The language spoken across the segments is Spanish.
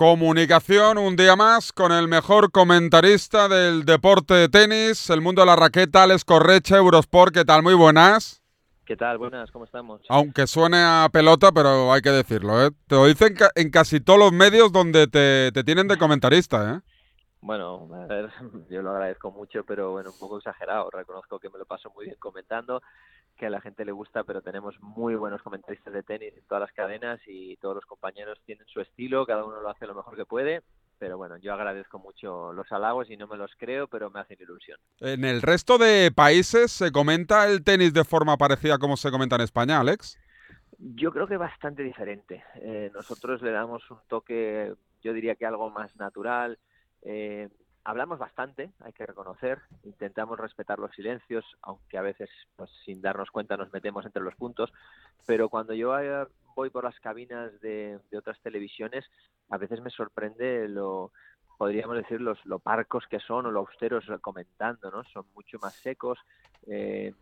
Comunicación, un día más con el mejor comentarista del deporte de tenis, el mundo de la raqueta, Alex Correcha, Eurosport. ¿Qué tal? Muy buenas. ¿Qué tal? Buenas, ¿cómo estamos? Aunque suene a pelota, pero hay que decirlo, ¿eh? Te lo dicen en casi todos los medios donde te, te tienen de comentarista, ¿eh? Bueno, a ver, yo lo agradezco mucho, pero bueno, un poco exagerado. Reconozco que me lo paso muy bien comentando, que a la gente le gusta, pero tenemos muy buenos comentaristas de tenis en todas las cadenas y todos los compañeros tienen su estilo, cada uno lo hace lo mejor que puede. Pero bueno, yo agradezco mucho los halagos y no me los creo, pero me hacen ilusión. ¿En el resto de países se comenta el tenis de forma parecida como se comenta en España, Alex? Yo creo que bastante diferente. Eh, nosotros le damos un toque, yo diría que algo más natural, eh, hablamos bastante, hay que reconocer, intentamos respetar los silencios, aunque a veces, pues sin darnos cuenta, nos metemos entre los puntos, pero cuando yo voy por las cabinas de, otras televisiones, a veces me sorprende lo, podríamos decir, los lo parcos que son o lo austeros comentando, ¿no? Son mucho más secos. Eh,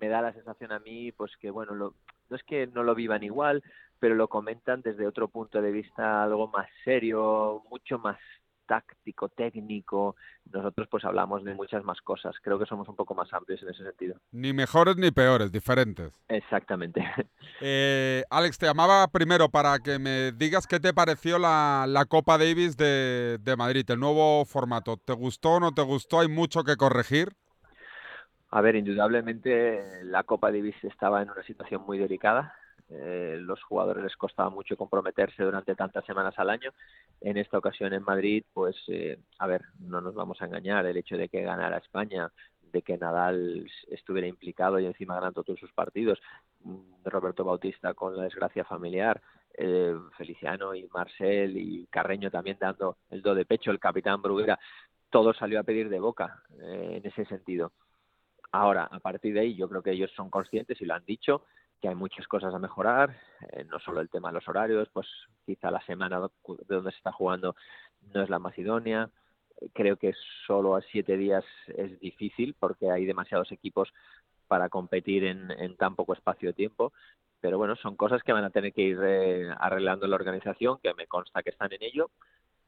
me da la sensación a mí, pues que, bueno, no es que no lo vivan igual, pero lo comentan desde otro punto de vista algo más serio, mucho más táctico, técnico. Nosotros pues hablamos de muchas más cosas. Creo que somos un poco más amplios en ese sentido. Ni mejores ni peores, diferentes. Exactamente. Eh, Alex, te llamaba primero para que me digas qué te pareció la, Copa Davis de, de Madrid, el nuevo formato. ¿Te gustó o no te gustó? ¿Hay mucho que corregir? A ver, indudablemente la Copa Davis estaba en una situación muy delicada eh, los jugadores les costaba mucho comprometerse durante tantas semanas al año. En esta ocasión en Madrid, pues, eh, a ver, no nos vamos a engañar, el hecho de que ganara España, de que Nadal estuviera implicado y encima ganando todos sus partidos, Roberto Bautista con la desgracia familiar, eh, Feliciano y Marcel y Carreño también dando el do de pecho, el capitán Bruguera, todo salió a pedir de boca en ese sentido. Ahora, a partir de ahí, yo creo que ellos son conscientes y lo han dicho, que hay muchas cosas a mejorar, eh, no solo el tema de los horarios, pues quizá la semana de donde se está jugando no es la más idónea. Creo que solo a siete días es difícil porque hay demasiados equipos para competir en, tan poco espacio de tiempo. Pero bueno, son cosas que van a tener que ir eh, arreglando la organización, que me consta que están en ello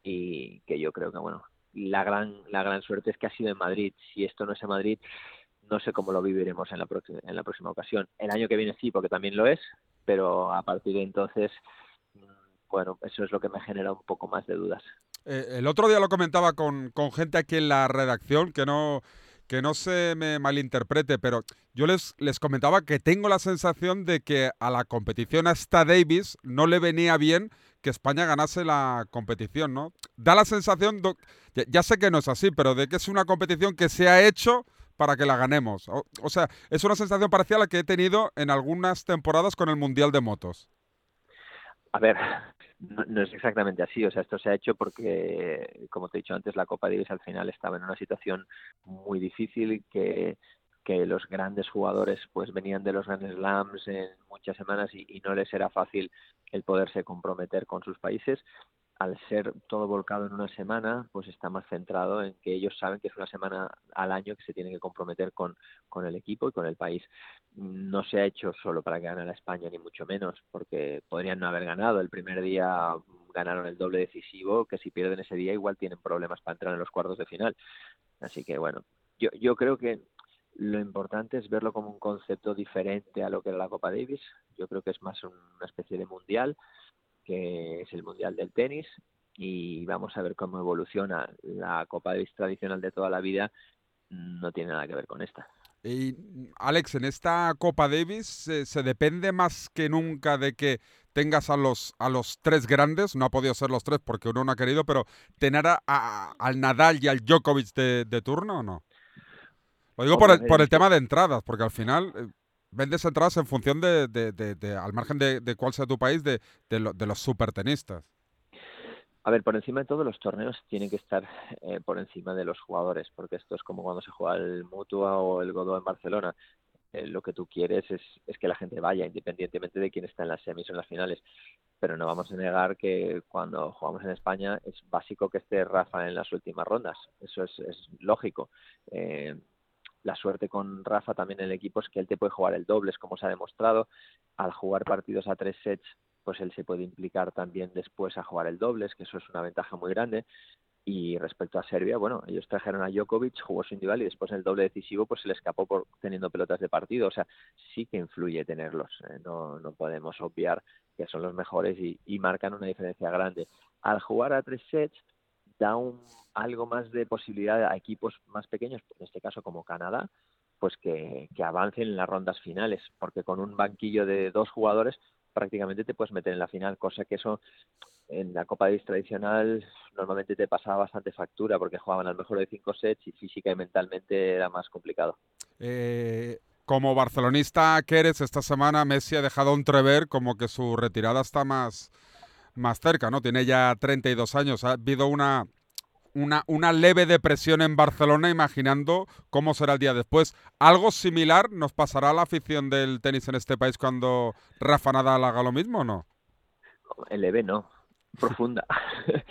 y que yo creo que bueno, la gran la gran suerte es que ha sido en Madrid. Si esto no es en Madrid, no sé cómo lo viviremos en la, en la próxima ocasión. El año que viene sí, porque también lo es, pero a partir de entonces, mm, bueno, eso es lo que me genera un poco más de dudas. Eh, el otro día lo comentaba con, con gente aquí en la redacción, que no, que no se me malinterprete, pero yo les, les comentaba que tengo la sensación de que a la competición hasta Davis no le venía bien que España ganase la competición, ¿no? Da la sensación, ya, sé que no es así, pero de que es una competición que se ha hecho para que la ganemos. O, sea, es una sensación parecida a la que he tenido en algunas temporadas con el Mundial de Motos. A ver, no, es exactamente así. O sea, esto se ha hecho porque, como te he dicho antes, la Copa Davis al final estaba en una situación muy difícil que que los grandes jugadores pues venían de los Grand Slams en muchas semanas y, no les era fácil el poderse comprometer con sus países al ser todo volcado en una semana, pues está más centrado en que ellos saben que es una semana al año que se tienen que comprometer con, con el equipo y con el país. No se ha hecho solo para que gane la España, ni mucho menos, porque podrían no haber ganado. El primer día ganaron el doble decisivo, que si pierden ese día igual tienen problemas para entrar en los cuartos de final. Así que bueno, yo, yo creo que lo importante es verlo como un concepto diferente a lo que era la Copa Davis. Yo creo que es más una especie de mundial que es el Mundial del Tenis, y vamos a ver cómo evoluciona. La Copa Davis tradicional de toda la vida no tiene nada que ver con esta. Y Alex, en esta Copa Davis se depende más que nunca de que tengas a los, a los tres grandes, no ha podido ser los tres porque uno no ha querido, pero tener a, al Nadal y al Djokovic de, turno o no? Lo digo por el, por el tema de entradas, porque al final eh, vendes entradas en función de, al margen de, cuál sea tu país, de, de los supertenistas. A ver, por encima de todos los torneos tienen que estar eh, por encima de los jugadores, porque esto es como cuando se juega el Mutua o el Godó en Barcelona. Eh, lo que tú quieres es, es, que la gente vaya, independientemente de quién está en las semis o en las finales. Pero no vamos a negar que cuando jugamos en España es básico que esté Rafa en las últimas rondas. Eso es, es lógico. Eh, la suerte con Rafa también en el equipo es que él te puede jugar el doble, es como se ha demostrado. Al jugar partidos a tres sets pues él se puede implicar también después a jugar el dobles, que eso es una ventaja muy grande. Y respecto a Serbia, bueno, ellos trajeron a Djokovic, jugó su individual y después en el doble decisivo pues se le escapó por teniendo pelotas de partido. O sea, sí que influye tenerlos. ¿eh? No, no podemos obviar que son los mejores y, y marcan una diferencia grande. Al jugar a tres sets da un, algo más de posibilidad a equipos más pequeños, en este caso como Canadá, pues que, avancen en las rondas finales, porque con un banquillo de dos jugadores prácticamente te puedes meter en la final, cosa que eso en la Copa Davis tradicional normalmente te pasaba bastante factura porque jugaban al mejor de cinco sets y física y mentalmente era más complicado. Eh, como barcelonista que esta semana Messi ha dejado entrever como que su retirada está más, más cerca, ¿no? Tiene ya 32 años. Ha habido una, una, una leve depresión en Barcelona imaginando cómo será el día después. ¿Algo similar nos pasará a la afición del tenis en este país cuando Rafa Nadal haga lo mismo o no? Leve no, profunda.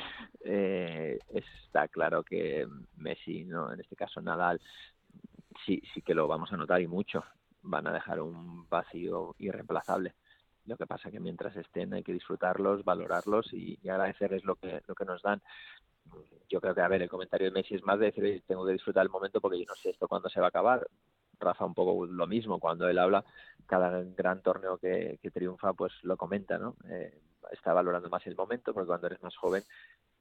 eh, está claro que Messi, no, en este caso Nadal, sí, sí que lo vamos a notar y mucho. Van a dejar un vacío irreemplazable. Lo que pasa que mientras estén hay que disfrutarlos, valorarlos y, y agradecerles lo que, lo que nos dan. Yo creo que, a ver, el comentario de Messi es más de decir, tengo que disfrutar el momento porque yo no sé esto cuándo se va a acabar. Rafa un poco lo mismo, cuando él habla, cada gran torneo que, que triunfa, pues lo comenta, ¿no? Eh, está valorando más el momento, porque cuando eres más joven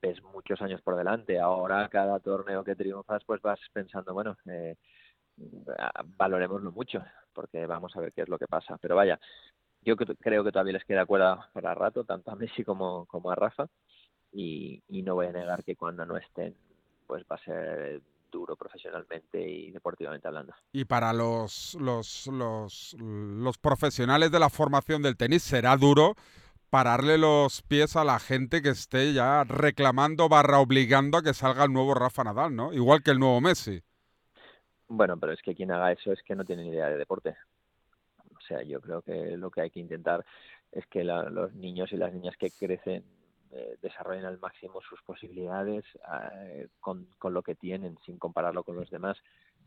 ves muchos años por delante. Ahora cada torneo que triunfas, pues vas pensando, bueno, eh, valoremoslo mucho, porque vamos a ver qué es lo que pasa. Pero vaya, yo creo que todavía les queda cuerda para rato, tanto a Messi como, como a Rafa, y, y no voy a negar que cuando no estén, pues va a ser duro profesionalmente y deportivamente hablando. Y para los, los, los, los profesionales de la formación del tenis será duro pararle los pies a la gente que esté ya reclamando barra obligando a que salga el nuevo Rafa Nadal, ¿no? Igual que el nuevo Messi. Bueno, pero es que quien haga eso es que no tiene ni idea de deporte. Sea, yo creo que lo que hay que intentar es que la, los niños y las niñas que crecen eh, desarrollen al máximo sus posibilidades eh, con, con, lo que tienen, sin compararlo con los demás.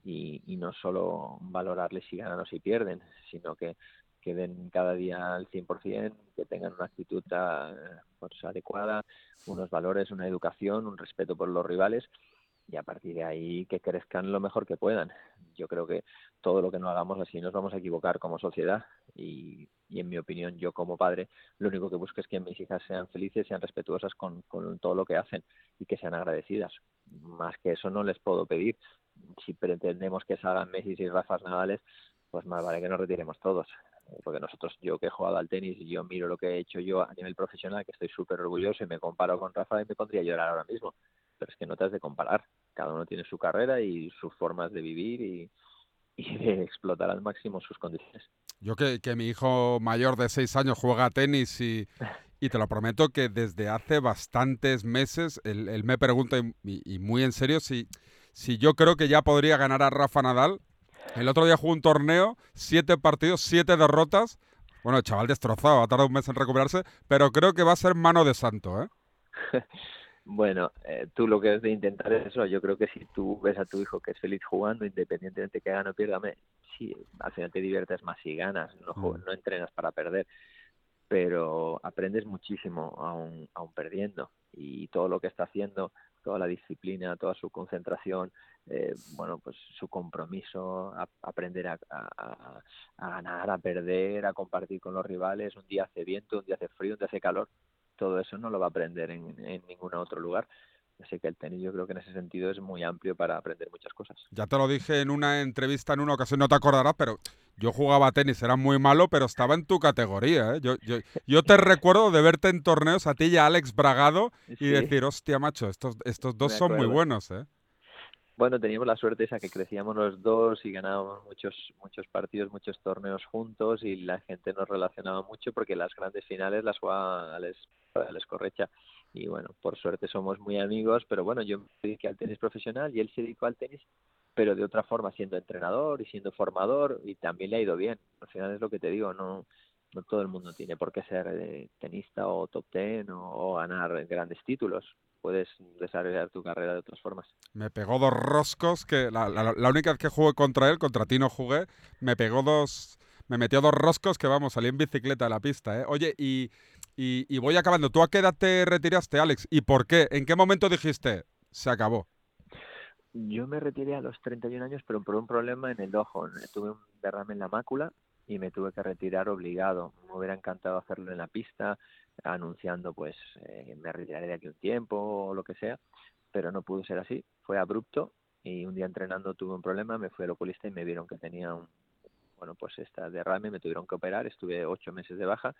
Y, no solo valorarles si ganan o si pierden, sino que que den cada día al 100%, que tengan una actitud pues, adecuada, unos valores, una educación, un respeto por los rivales y a partir de ahí que crezcan lo mejor que puedan. Yo creo que todo lo que no hagamos así nos vamos a equivocar como sociedad y, y en mi opinión yo como padre lo único que busco es que mis hijas sean felices, sean respetuosas con, con todo lo que hacen y que sean agradecidas. Más que eso no les puedo pedir. Si pretendemos que salgan Messi y Rafas Nadales, pues más vale que nos retiremos todos porque nosotros, yo que he jugado al tenis y yo miro lo que he hecho yo a nivel profesional, que estoy súper orgulloso y me comparo con Rafa y me pondría a llorar ahora mismo. Pero es que no te has de comparar. Cada uno tiene su carrera y sus formas de vivir y, y de explotar al máximo sus condiciones. Yo que, que mi hijo mayor de seis años juega a tenis y, y te lo prometo que desde hace bastantes meses él, él me pregunta y, y, muy en serio si, si yo creo que ya podría ganar a Rafa Nadal el otro día jugó un torneo, siete partidos, siete derrotas. Bueno, el chaval destrozado, ha tardado un mes en recuperarse, pero creo que va a ser mano de santo, ¿eh? bueno, eh, tú lo que es de intentar es eso. Yo creo que si tú ves a tu hijo que es feliz jugando, independientemente que gane o pierda, sí, al final te diviertes más si ganas, no, mm. no entrenas para perder, pero aprendes muchísimo aún, aún perdiendo y todo lo que está haciendo, toda la disciplina, toda su concentración, eh, bueno, pues su compromiso, a, aprender a, a, a, ganar, a perder, a compartir con los rivales, un día hace viento, un día hace frío, un día hace calor, todo eso no lo va a aprender en, en ningún otro lugar. Así que el tenis yo creo que en ese sentido es muy amplio para aprender muchas cosas. Ya te lo dije en una entrevista en una ocasión, no te acordarás, pero yo jugaba tenis, era muy malo, pero estaba en tu categoría. ¿eh? Yo, yo, yo, te recuerdo de verte en torneos a ti y a Alex Bragado y sí. decir, hostia, macho, estos, estos dos son muy buenos. ¿eh? Bueno, teníamos la suerte esa que crecíamos los dos y ganábamos muchos muchos partidos, muchos torneos juntos y la gente nos relacionaba mucho porque las grandes finales las jugaba Alex, Alex Correcha y bueno, por suerte somos muy amigos, pero bueno, yo me dediqué al tenis profesional y él se dedicó al tenis pero de otra forma siendo entrenador y siendo formador y también le ha ido bien. Al final es lo que te digo, no no todo el mundo tiene por qué ser eh, tenista o top ten o, o ganar grandes títulos puedes desarrollar tu carrera de otras formas. Me pegó dos roscos que la, la, la, única vez que jugué contra él, contra ti no jugué, me pegó dos, me metió dos roscos que vamos, salí en bicicleta a la pista, ¿eh? Oye, y Y, voy acabando. ¿Tú a qué edad te retiraste, Alex? ¿Y por qué? ¿En qué momento dijiste, se acabó? Yo me retiré a los 31 años, pero por un problema en el ojo. Tuve un derrame en la mácula y me tuve que retirar obligado. Me hubiera encantado hacerlo en la pista, anunciando pues eh, me retiraré de aquí un tiempo o lo que sea, pero no pudo ser así. Fue abrupto y un día entrenando tuve un problema, me fui al oculista y me vieron que tenía un, bueno, pues esta derrame, me tuvieron que operar, estuve ocho meses de baja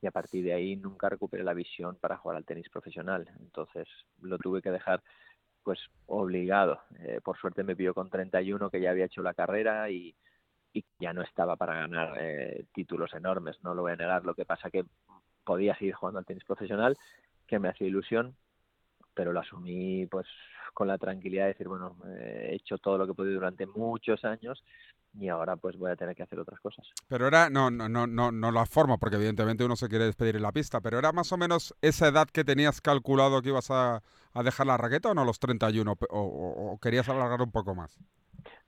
y a partir de ahí nunca recuperé la visión para jugar al tenis profesional. Entonces lo tuve que dejar pues obligado. Eh, por suerte me pidió con 31 que ya había hecho la carrera y, y ya no estaba para ganar eh, títulos enormes, no lo voy a negar. Lo que pasa que podía seguir jugando al tenis profesional, que me hacía ilusión, pero lo asumí pues con la tranquilidad de decir, bueno, he hecho todo lo que he podido durante muchos años y ahora pues voy a tener que hacer otras cosas. Pero era, no, no, no, no, no la forma, porque evidentemente uno se quiere despedir en la pista, pero era más o menos esa edad que tenías calculado que ibas a, dejar la raqueta o no, los 31, o, o, o querías alargar un poco más.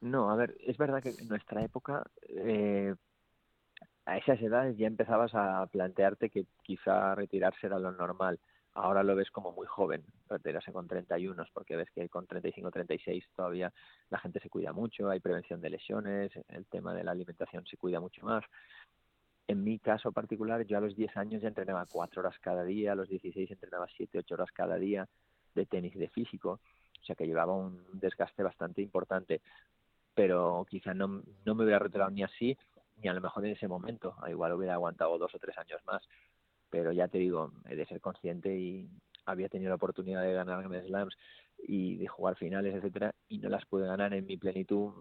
No, a ver, es verdad que en nuestra época, eh, a esas edades ya empezabas a plantearte que quizá retirarse era lo normal. Ahora lo ves como muy joven, retirarse con 31, porque ves que con 35, 36 todavía la gente se cuida mucho, hay prevención de lesiones, el tema de la alimentación se cuida mucho más. En mi caso particular, yo a los 10 años ya entrenaba 4 horas cada día, a los 16 entrenaba 7, 8 horas cada día de tenis de físico, o sea que llevaba un desgaste bastante importante, pero quizá no, no me hubiera retirado ni así, ni a lo mejor en ese momento, igual hubiera aguantado dos o tres años más, pero ya te digo, he de ser consciente y había tenido la oportunidad de ganar Grand Slams y de jugar finales, etcétera, y no las pude ganar en mi plenitud.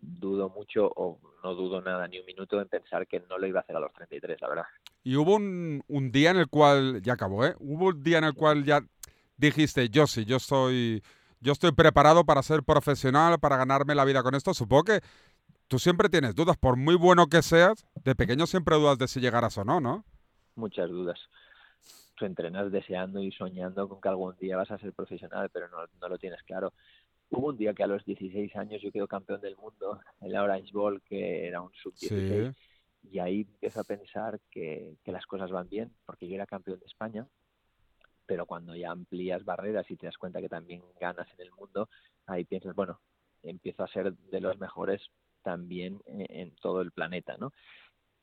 Dudo mucho o no dudo nada ni un minuto en pensar que no lo iba a hacer a los 33, la verdad. Y hubo un, un día en el cual, ya acabó, ¿eh? Hubo un día en el cual ya dijiste, yo sí, yo estoy, yo estoy preparado para ser profesional, para ganarme la vida con esto. Supongo que tú siempre tienes dudas, por muy bueno que seas, de pequeño siempre dudas de si llegarás o no, ¿no? Muchas dudas. Tú entrenas deseando y soñando con que algún día vas a ser profesional, pero no, no lo tienes claro. Hubo un día que a los 16 años yo quedo campeón del mundo en la Orange Bowl, que era un sub-16, y ahí empiezo a pensar que, que las cosas van bien, porque yo era campeón de España, pero cuando ya amplías barreras y te das cuenta que también ganas en el mundo, ahí piensas, bueno, empiezo a ser de los mejores también en, todo el planeta, ¿no?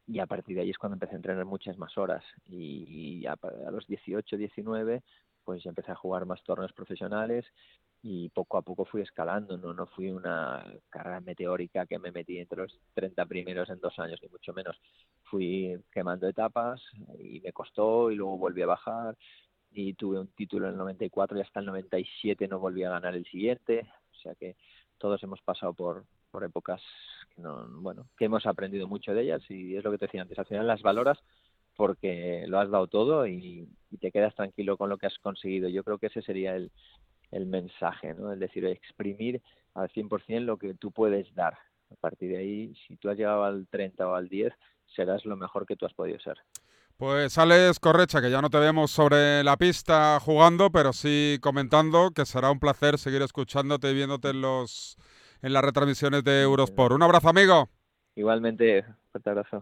Y a partir de ahí es cuando empecé a entrenar muchas más horas y, a, los 18, 19, pues ya empecé a jugar más torneos profesionales y poco a poco fui escalando, no no fui una carrera meteórica que me metí entre los 30 primeros en dos años, ni mucho menos. Fui quemando etapas y me costó y luego volví a bajar y tuve un título en el 94 y hasta el 97 no volví a ganar el siguiente, o sea que todos hemos pasado por, por épocas que no, bueno, que hemos aprendido mucho de ellas y es lo que te decía antes, al final las valoras porque lo has dado todo y, te quedas tranquilo con lo que has conseguido. Yo creo que ese sería el, el mensaje, ¿no? Es decir, exprimir al 100% lo que tú puedes dar. A partir de ahí, si tú has llegado al 30 o al 10, serás lo mejor que tú has podido ser. Pues Alex Correcha, que ya no te vemos sobre la pista jugando, pero sí comentando, que será un placer seguir escuchándote y viéndote en, los, en las retransmisiones de Eurosport. Un abrazo, amigo. Igualmente, fuerte abrazo.